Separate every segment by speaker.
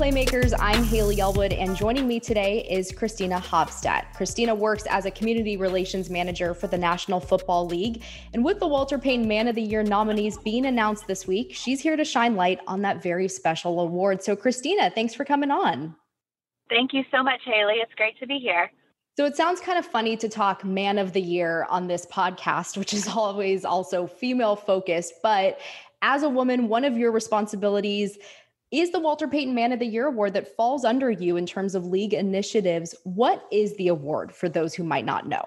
Speaker 1: Playmakers. I'm Haley Elwood, and joining me today is Christina Hofstadt. Christina works as a community relations manager for the National Football League. And with the Walter Payton Man of the Year nominees being announced this week, she's here to shine light on that very special award. So, Christina, thanks for coming on.
Speaker 2: Thank you so much, Haley. It's great to be here.
Speaker 1: So it sounds kind of funny to talk man of the year on this podcast, which is always also female focused. But as a woman, one of your responsibilities is the Walter Payton Man of the Year award that falls under you in terms of league initiatives. What is the award for those who might not know?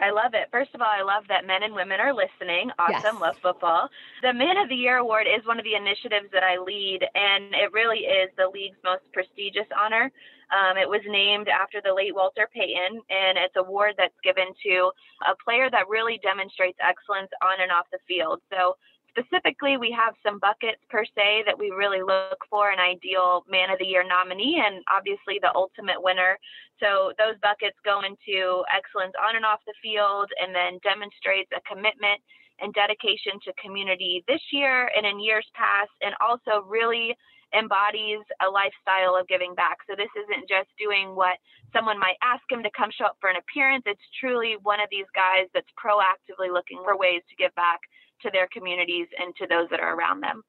Speaker 2: I love it. First of all, I love that men and women are listening. Awesome. Yes. Love football. The Man of the Year award is one of the initiatives that I lead, and it really is the league's most prestigious honor. Um, it was named after the late Walter Payton, and it's an award that's given to a player that really demonstrates excellence on and off the field. So specifically, we have some buckets per se that we really look for an ideal man of the year nominee and obviously the ultimate winner. So those buckets go into excellence on and off the field and then demonstrates a commitment and dedication to community this year and in years past, and also really embodies a lifestyle of giving back. So this isn't just doing what someone might ask him to come show up for an appearance. It's truly one of these guys that's proactively looking for ways to give back to their communities and to those that are around them.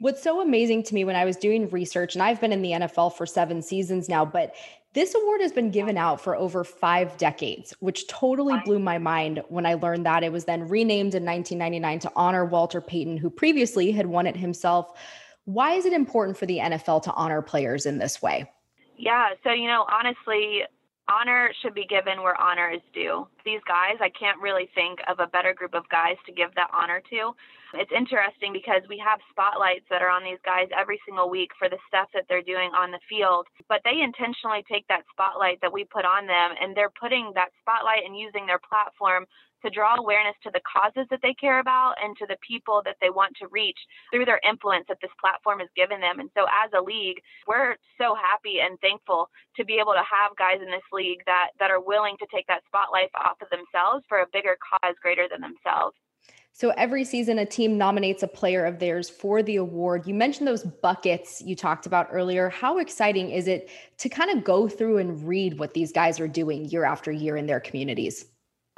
Speaker 1: What's so amazing to me when I was doing research, and I've been in the NFL for seven seasons now, but this award has been given out for over five decades, which totally blew my mind when I learned that it was then renamed in 1999 to honor Walter Payton, who previously had won it himself. Why is it important for the NFL to honor players in this way?
Speaker 2: Yeah, so, you know, honestly, honor should be given where honor is due. These guys, I can't really think of a better group of guys to give that honor to. It's interesting because we have spotlights that are on these guys every single week for the stuff that they're doing on the field, but they intentionally take that spotlight that we put on them and they're putting that spotlight and using their platform to draw awareness to the causes that they care about and to the people that they want to reach through their influence that this platform has given them. And so, as a league, we're so happy and thankful to be able to have guys in this league that, that are willing to take that spotlight off of themselves for a bigger cause greater than themselves.
Speaker 1: So every season, a team nominates a player of theirs for the award. You mentioned those buckets you talked about earlier. How exciting is it to kind of go through and read what these guys are doing year after year in their communities?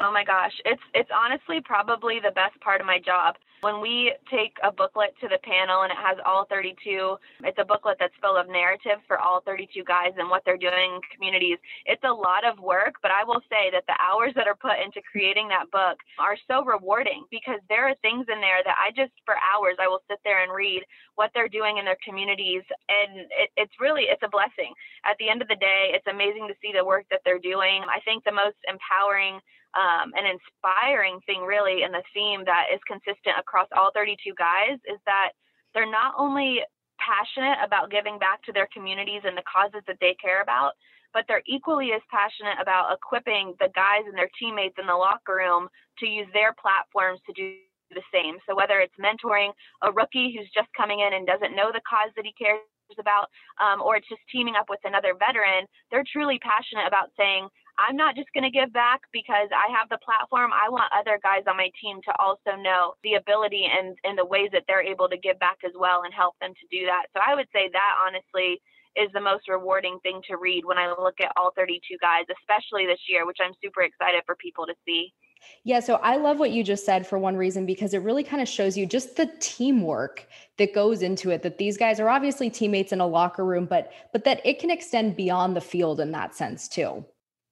Speaker 2: Oh my gosh, it's it's honestly probably the best part of my job. When we take a booklet to the panel and it has all 32, it's a booklet that's full of narrative for all 32 guys and what they're doing in communities. It's a lot of work, but I will say that the hours that are put into creating that book are so rewarding because there are things in there that I just for hours I will sit there and read what they're doing in their communities and it, it's really it's a blessing. At the end of the day, it's amazing to see the work that they're doing. I think the most empowering um, inspiring thing, really, and the theme that is consistent across all 32 guys is that they're not only passionate about giving back to their communities and the causes that they care about, but they're equally as passionate about equipping the guys and their teammates in the locker room to use their platforms to do the same. So whether it's mentoring a rookie who's just coming in and doesn't know the cause that he cares about, um, or it's just teaming up with another veteran, they're truly passionate about saying, I'm not just going to give back because I have the platform. I want other guys on my team to also know the ability and, and the ways that they're able to give back as well and help them to do that. So I would say that honestly is the most rewarding thing to read when I look at all 32 guys, especially this year, which I'm super excited for people to see.
Speaker 1: Yeah, so I love what you just said for one reason because it really kind of shows you just the teamwork that goes into it that these guys are obviously teammates in a locker room but but that it can extend beyond the field in that sense too.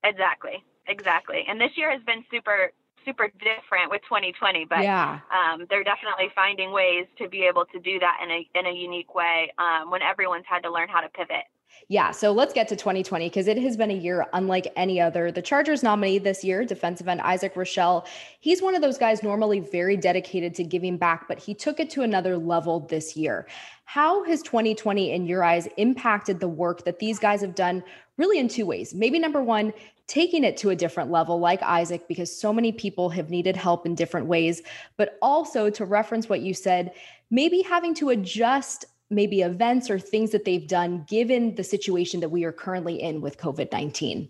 Speaker 2: Exactly. Exactly. And this year has been super super different with 2020 but yeah. um, they're definitely finding ways to be able to do that in a in a unique way um, when everyone's had to learn how to pivot
Speaker 1: yeah, so let's get to 2020 because it has been a year unlike any other. The Chargers nominee this year, defensive end Isaac Rochell, he's one of those guys normally very dedicated to giving back, but he took it to another level this year. How has 2020, in your eyes, impacted the work that these guys have done really in two ways? Maybe number one, taking it to a different level, like Isaac, because so many people have needed help in different ways, but also to reference what you said, maybe having to adjust maybe events or things that they've done given the situation that we are currently in with COVID 19?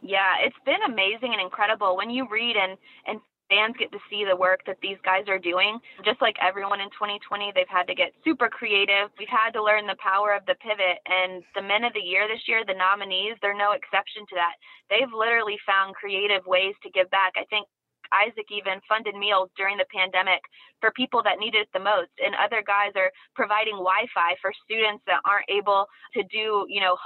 Speaker 2: Yeah, it's been amazing and incredible when you read and, and fans get to see the work that these guys are doing. Just like everyone in 2020, they've had to get super creative. We've had to learn the power of the pivot. And the men of the year this year, the nominees, they're no exception to that. They've literally found creative ways to give back. I think Isaac even funded meals during the pandemic for people that needed it the most. And other guys are providing Wi Fi for students that aren't able to do, you know,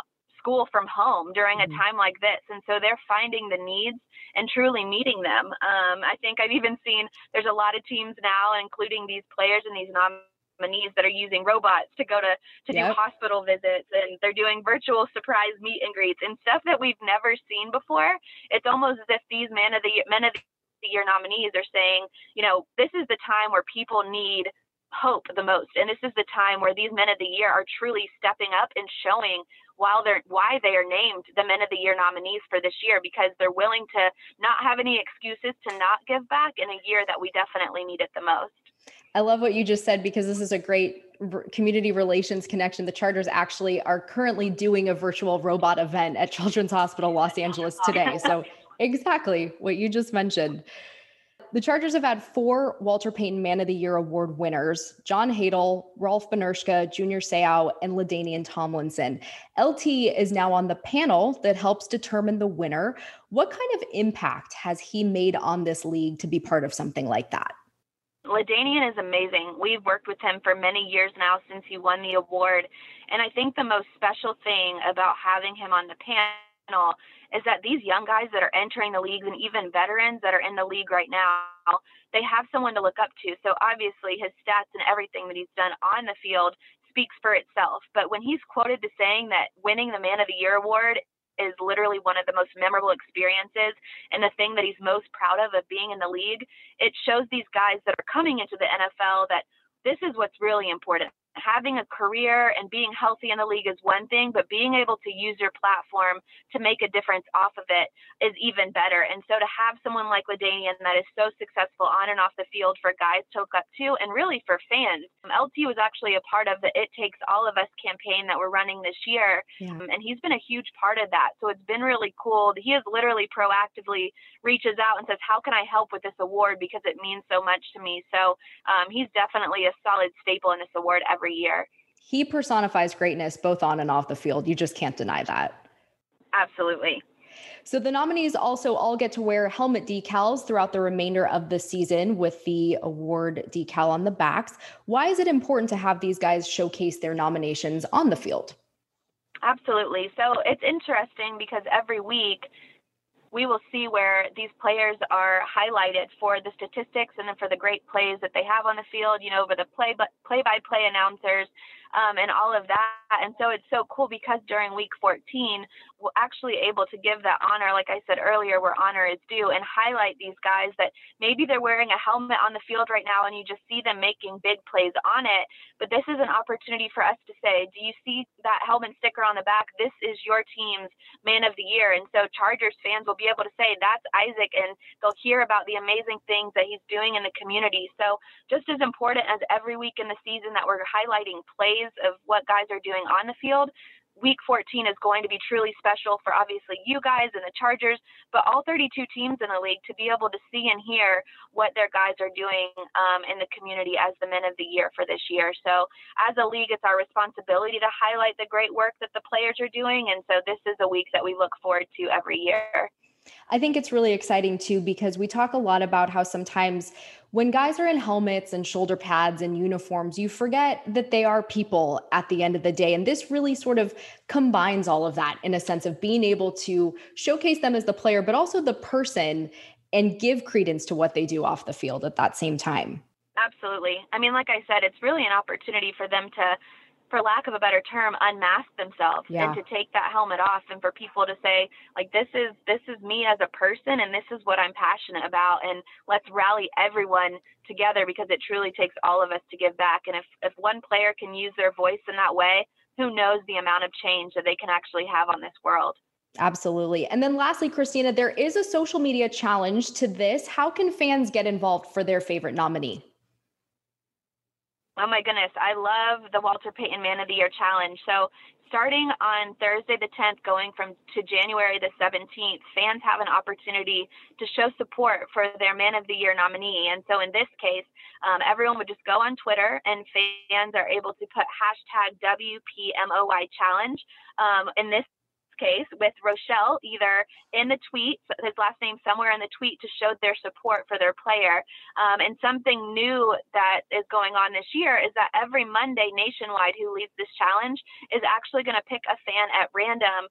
Speaker 2: school from home during a mm-hmm. time like this. And so they're finding the needs and truly meeting them. Um, I think I've even seen there's a lot of teams now, including these players and these nominees that are using robots to go to to yep. do hospital visits and they're doing virtual surprise meet and greets and stuff that we've never seen before. It's almost as if these men of the men of the year nominees are saying, you know, this is the time where people need hope the most. And this is the time where these men of the year are truly stepping up and showing while they're why they are named the men of the year nominees for this year because they're willing to not have any excuses to not give back in a year that we definitely need it the most.
Speaker 1: I love what you just said because this is a great community relations connection. The Chargers actually are currently doing a virtual robot event at Children's Hospital Los Angeles today. So exactly what you just mentioned. The Chargers have had four Walter Payton Man of the Year award winners John Hadl, Rolf Benirschke, Junior Seau, and LaDainian Tomlinson. LT is now on the panel that helps determine the winner. What kind of impact has he made on this league to be part of something like that?
Speaker 2: LaDainian is amazing. We've worked with him for many years now since he won the award. And I think the most special thing about having him on the panel is that these young guys that are entering the leagues and even veterans that are in the league right now, they have someone to look up to. So obviously his stats and everything that he's done on the field speaks for itself. But when he's quoted to saying that winning the Man of the Year award is literally one of the most memorable experiences and the thing that he's most proud of of being in the league, it shows these guys that are coming into the NFL that this is what's really important having a career and being healthy in the league is one thing, but being able to use your platform to make a difference off of it is even better. And so to have someone like LaDainian that is so successful on and off the field for guys to look up to and really for fans. LT was actually a part of the It Takes All of Us campaign that we're running this year. Yeah. And he's been a huge part of that. So it's been really cool. He has literally proactively reaches out and says, How can I help with this award? Because it means so much to me. So um, he's definitely a solid staple in this award every every year.
Speaker 1: He personifies greatness both on and off the field. You just can't deny that.
Speaker 2: Absolutely.
Speaker 1: So the nominees also all get to wear helmet decals throughout the remainder of the season with the award decal on the backs. Why is it important to have these guys showcase their nominations on the field?
Speaker 2: Absolutely. So it's interesting because every week we will see where these players are highlighted for the statistics and then for the great plays that they have on the field, you know, over the play play by play announcers um, and all of that. And so it's so cool because during week 14, we're actually able to give that honor, like I said earlier, where honor is due, and highlight these guys that maybe they're wearing a helmet on the field right now and you just see them making big plays on it. But this is an opportunity for us to say, do you see that helmet sticker on the back? This is your team's man of the year. And so Chargers fans will be able to say, that's Isaac, and they'll hear about the amazing things that he's doing in the community. So just as important as every week in the season that we're highlighting plays of what guys are doing on the field. Week 14 is going to be truly special for obviously you guys and the Chargers, but all 32 teams in the league to be able to see and hear what their guys are doing um, in the community as the men of the year for this year. So, as a league, it's our responsibility to highlight the great work that the players are doing. And so, this is a week that we look forward to every year.
Speaker 1: I think it's really exciting too because we talk a lot about how sometimes when guys are in helmets and shoulder pads and uniforms, you forget that they are people at the end of the day. And this really sort of combines all of that in a sense of being able to showcase them as the player, but also the person and give credence to what they do off the field at that same time.
Speaker 2: Absolutely. I mean, like I said, it's really an opportunity for them to for lack of a better term, unmask themselves yeah. and to take that helmet off and for people to say, like, this is this is me as a person and this is what I'm passionate about and let's rally everyone together because it truly takes all of us to give back. And if, if one player can use their voice in that way, who knows the amount of change that they can actually have on this world.
Speaker 1: Absolutely. And then lastly, Christina, there is a social media challenge to this. How can fans get involved for their favorite nominee?
Speaker 2: Oh my goodness, I love the Walter Payton Man of the Year challenge. So starting on Thursday the 10th, going from to January the 17th, fans have an opportunity to show support for their Man of the Year nominee. And so in this case, um, everyone would just go on Twitter, and fans are able to put hashtag WPMOY challenge. Um, in this case with Rochell either in the tweet, his last name somewhere in the tweet to show their support for their player. Um, and something new that is going on this year is that every Monday nationwide who leads this challenge is actually going to pick a fan at random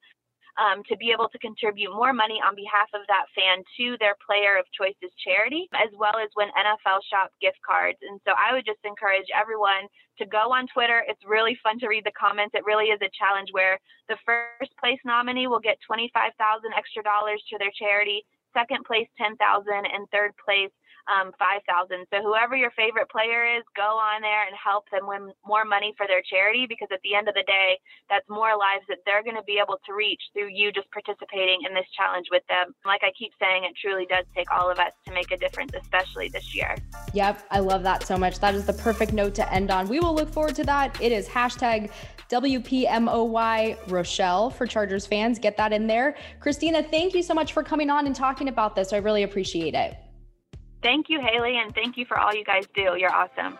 Speaker 2: um, to be able to contribute more money on behalf of that fan to their player of choice's charity, as well as win NFL shop gift cards. And so I would just encourage everyone to go on Twitter. It's really fun to read the comments. It really is a challenge where the first place nominee will get 25,000 extra dollars to their charity, second place 10,000 and third place um, 5000 So whoever your favorite player is, go on there and help them win more money for their charity because at the end of the day, that's more lives that they're going to be able to reach through you just participating in this challenge with them. Like I keep saying, it truly does take all of us to make a difference, especially this year.
Speaker 1: Yep, I love that so much. That is the perfect note to end on. We will look forward to that. It is hashtag WPMOY Rochell for Chargers fans. Get that in there. Christina, thank you so much for coming on and talking about this. I really appreciate it.
Speaker 2: Thank you, Haley, and thank you for all you guys do. You're awesome.